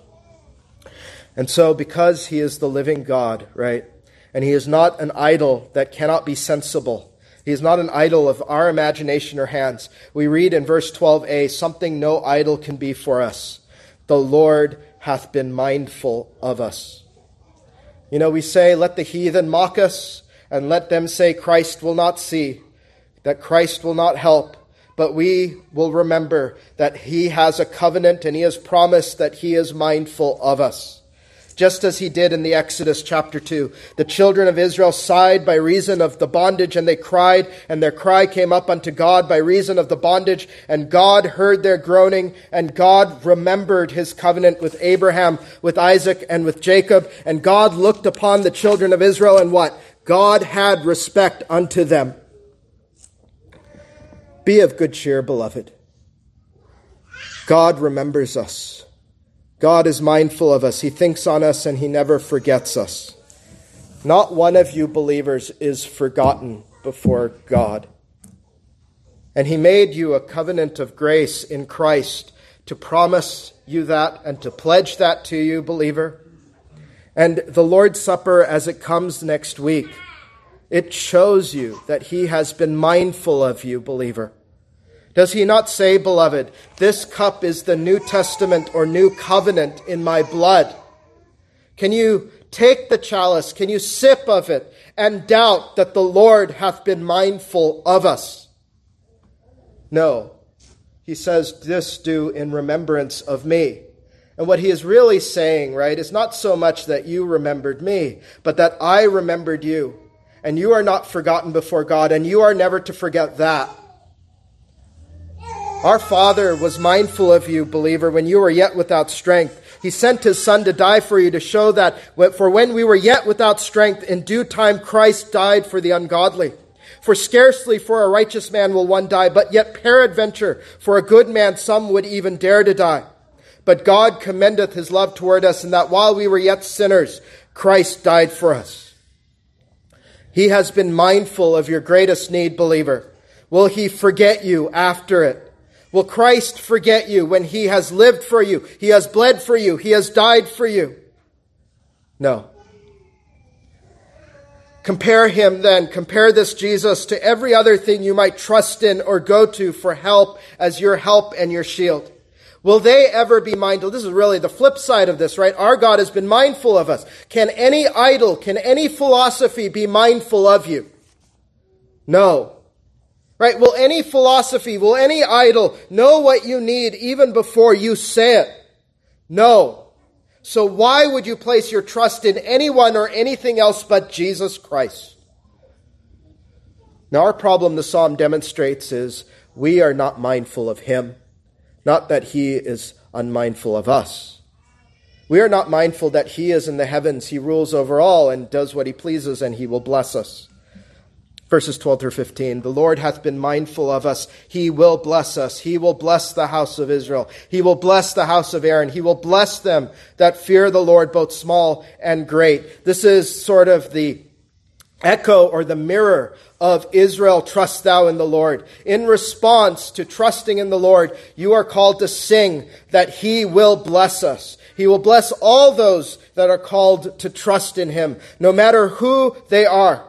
And so, because he is the living God, right, and he is not an idol that cannot be sensible, he is not an idol of our imagination or hands. We read in verse 12a something no idol can be for us. The Lord hath been mindful of us. You know, we say, let the heathen mock us, and let them say, Christ will not see, that Christ will not help. But we will remember that He has a covenant and He has promised that He is mindful of us just as he did in the Exodus chapter 2. The children of Israel sighed by reason of the bondage, and they cried, and their cry came up unto God by reason of the bondage, and God heard their groaning, and God remembered his covenant with Abraham, with Isaac, and with Jacob, and God looked upon the children of Israel, and what? God had respect unto them. Be of good cheer, beloved. God remembers us. God is mindful of us. He thinks on us and He never forgets us. Not one of you believers is forgotten before God. And He made you a covenant of grace in Christ to promise you that and to pledge that to you, believer. And the Lord's Supper, as it comes next week, it shows you that He has been mindful of you, believer. Does he not say, beloved, this cup is the New Testament or New Covenant in my blood? Can you take the chalice? Can you sip of it and doubt that the Lord hath been mindful of us? No. He says, This do in remembrance of me. And what he is really saying, right, is not so much that you remembered me, but that I remembered you. And you are not forgotten before God, and you are never to forget that. Our Father was mindful of you, believer, when you were yet without strength. He sent his Son to die for you to show that for when we were yet without strength, in due time Christ died for the ungodly. For scarcely for a righteous man will one die, but yet peradventure for a good man some would even dare to die. But God commendeth his love toward us in that while we were yet sinners, Christ died for us. He has been mindful of your greatest need, believer. Will he forget you after it? Will Christ forget you when he has lived for you? He has bled for you. He has died for you. No. Compare him then, compare this Jesus to every other thing you might trust in or go to for help as your help and your shield. Will they ever be mindful? This is really the flip side of this, right? Our God has been mindful of us. Can any idol, can any philosophy be mindful of you? No. Right? Will any philosophy, will any idol know what you need even before you say it? No. So why would you place your trust in anyone or anything else but Jesus Christ? Now, our problem the psalm demonstrates is we are not mindful of him, not that he is unmindful of us. We are not mindful that he is in the heavens, he rules over all and does what he pleases, and he will bless us. Verses 12 through 15. The Lord hath been mindful of us. He will bless us. He will bless the house of Israel. He will bless the house of Aaron. He will bless them that fear the Lord, both small and great. This is sort of the echo or the mirror of Israel, trust thou in the Lord. In response to trusting in the Lord, you are called to sing that he will bless us. He will bless all those that are called to trust in him, no matter who they are.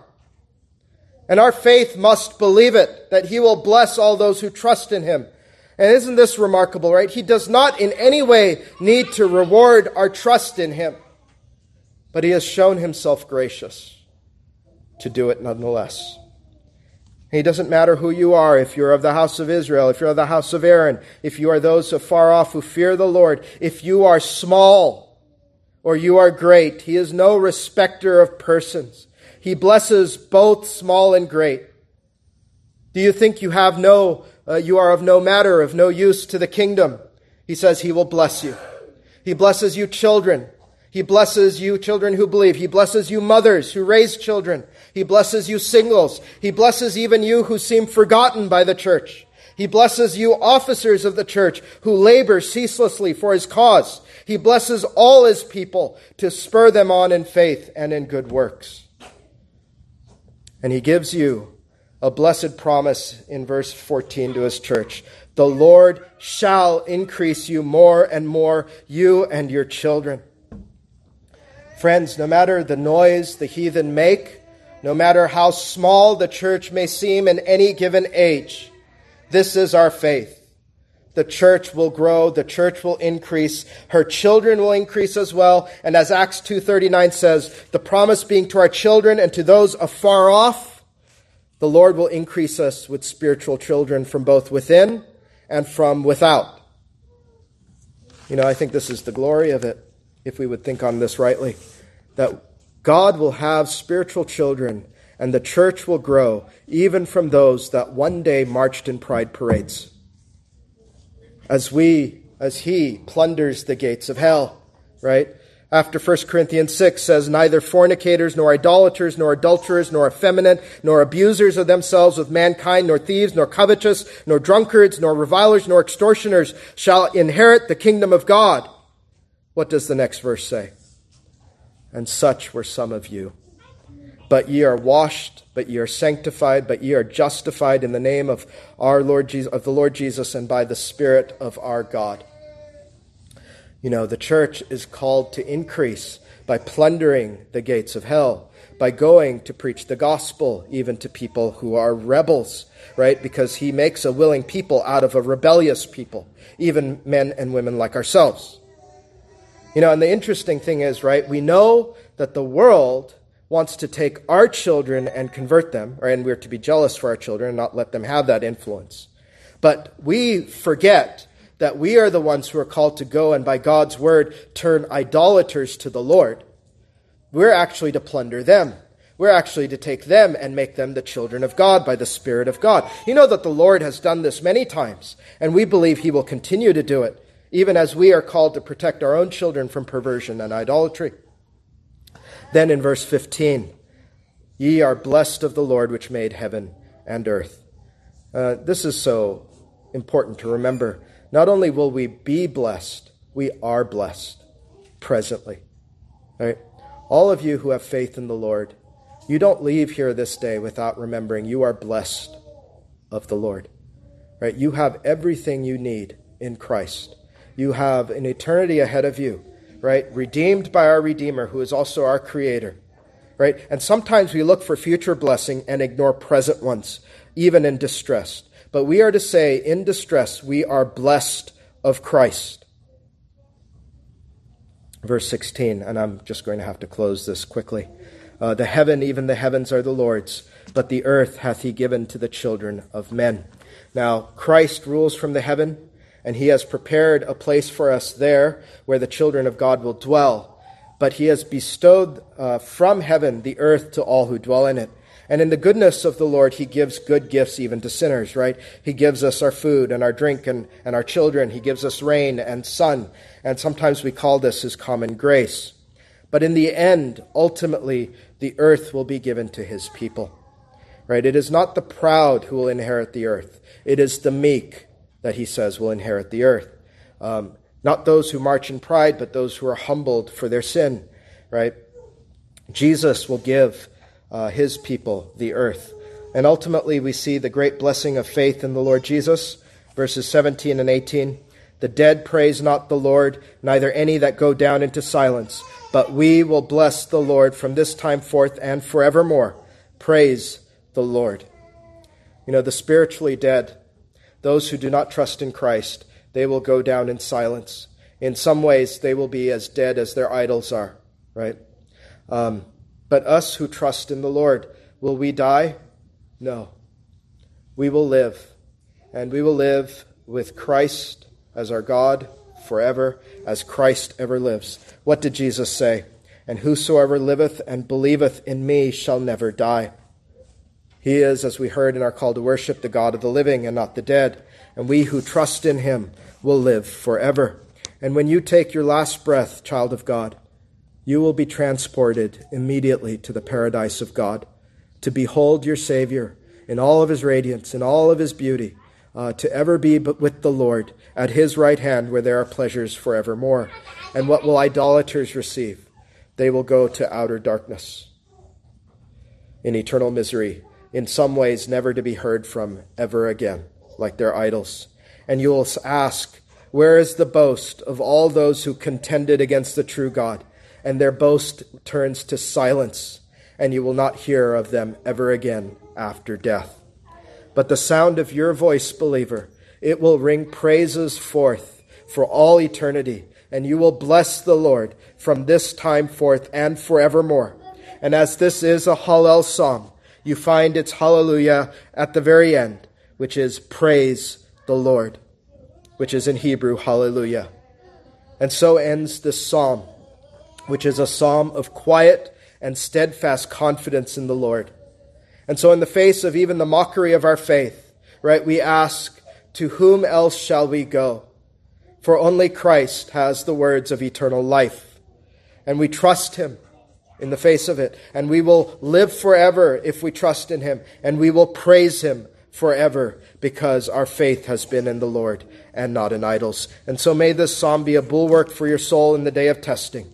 And our faith must believe it, that he will bless all those who trust in him. And isn't this remarkable, right? He does not in any way need to reward our trust in him, but he has shown himself gracious to do it nonetheless. It doesn't matter who you are, if you're of the house of Israel, if you're of the house of Aaron, if you are those afar off who fear the Lord, if you are small or you are great, he is no respecter of persons. He blesses both small and great. Do you think you have no, uh, you are of no matter, of no use to the kingdom? He says he will bless you. He blesses you children. He blesses you children who believe. He blesses you mothers who raise children. He blesses you singles. He blesses even you who seem forgotten by the church. He blesses you officers of the church who labor ceaselessly for his cause. He blesses all his people to spur them on in faith and in good works. And he gives you a blessed promise in verse 14 to his church The Lord shall increase you more and more, you and your children. Friends, no matter the noise the heathen make, no matter how small the church may seem in any given age, this is our faith. The church will grow, the church will increase, her children will increase as well, and as Acts 2:39 says, the promise being to our children and to those afar off, the Lord will increase us with spiritual children from both within and from without. You know, I think this is the glory of it, if we would think on this rightly, that God will have spiritual children and the church will grow even from those that one day marched in pride parades. As we, as he plunders the gates of hell, right? after 1 Corinthians 6 says, Neither fornicators, nor idolaters, nor adulterers, nor effeminate, nor abusers of themselves with mankind, nor thieves, nor covetous, nor drunkards, nor revilers, nor extortioners shall inherit the kingdom of God. What does the next verse say? And such were some of you. But ye are washed, but ye are sanctified, but ye are justified in the name of our Lord Jesus, of the Lord Jesus and by the Spirit of our God. You know, the church is called to increase by plundering the gates of hell, by going to preach the gospel even to people who are rebels, right? Because he makes a willing people out of a rebellious people, even men and women like ourselves. You know, and the interesting thing is, right, we know that the world wants to take our children and convert them, right, and we're to be jealous for our children and not let them have that influence. But we forget that we are the ones who are called to go and by God's word turn idolaters to the Lord. We're actually to plunder them. We're actually to take them and make them the children of God by the Spirit of God. You know that the Lord has done this many times, and we believe He will continue to do it, even as we are called to protect our own children from perversion and idolatry. Then in verse 15, ye are blessed of the Lord which made heaven and earth. Uh, this is so important to remember. Not only will we be blessed, we are blessed presently. All of you who have faith in the Lord, you don't leave here this day without remembering you are blessed of the Lord. Right? You have everything you need in Christ. You have an eternity ahead of you, right? Redeemed by our Redeemer, who is also our Creator, right? And sometimes we look for future blessing and ignore present ones, even in distress. But we are to say, in distress, we are blessed of Christ. Verse 16, and I'm just going to have to close this quickly. Uh, the heaven, even the heavens, are the Lord's, but the earth hath he given to the children of men. Now, Christ rules from the heaven, and he has prepared a place for us there where the children of God will dwell. But he has bestowed uh, from heaven the earth to all who dwell in it. And in the goodness of the Lord, He gives good gifts even to sinners, right? He gives us our food and our drink and, and our children. He gives us rain and sun. And sometimes we call this His common grace. But in the end, ultimately, the earth will be given to His people, right? It is not the proud who will inherit the earth, it is the meek that He says will inherit the earth. Um, not those who march in pride, but those who are humbled for their sin, right? Jesus will give uh, his people, the earth. And ultimately, we see the great blessing of faith in the Lord Jesus, verses 17 and 18. The dead praise not the Lord, neither any that go down into silence, but we will bless the Lord from this time forth and forevermore. Praise the Lord. You know, the spiritually dead, those who do not trust in Christ, they will go down in silence. In some ways, they will be as dead as their idols are, right? Um, but us who trust in the Lord, will we die? No. We will live. And we will live with Christ as our God forever, as Christ ever lives. What did Jesus say? And whosoever liveth and believeth in me shall never die. He is, as we heard in our call to worship, the God of the living and not the dead. And we who trust in him will live forever. And when you take your last breath, child of God, you will be transported immediately to the paradise of God to behold your Savior in all of his radiance, in all of his beauty, uh, to ever be with the Lord at his right hand where there are pleasures forevermore. And what will idolaters receive? They will go to outer darkness in eternal misery, in some ways never to be heard from ever again, like their idols. And you will ask, Where is the boast of all those who contended against the true God? And their boast turns to silence, and you will not hear of them ever again after death. But the sound of your voice, believer, it will ring praises forth for all eternity, and you will bless the Lord from this time forth and forevermore. And as this is a Hallel psalm, you find its hallelujah at the very end, which is praise the Lord, which is in Hebrew hallelujah. And so ends this psalm, which is a psalm of quiet and steadfast confidence in the Lord. And so, in the face of even the mockery of our faith, right, we ask, To whom else shall we go? For only Christ has the words of eternal life. And we trust him in the face of it. And we will live forever if we trust in him. And we will praise him forever because our faith has been in the Lord and not in idols. And so may this psalm be a bulwark for your soul in the day of testing.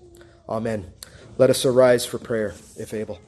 Amen. Let us arise for prayer, if able.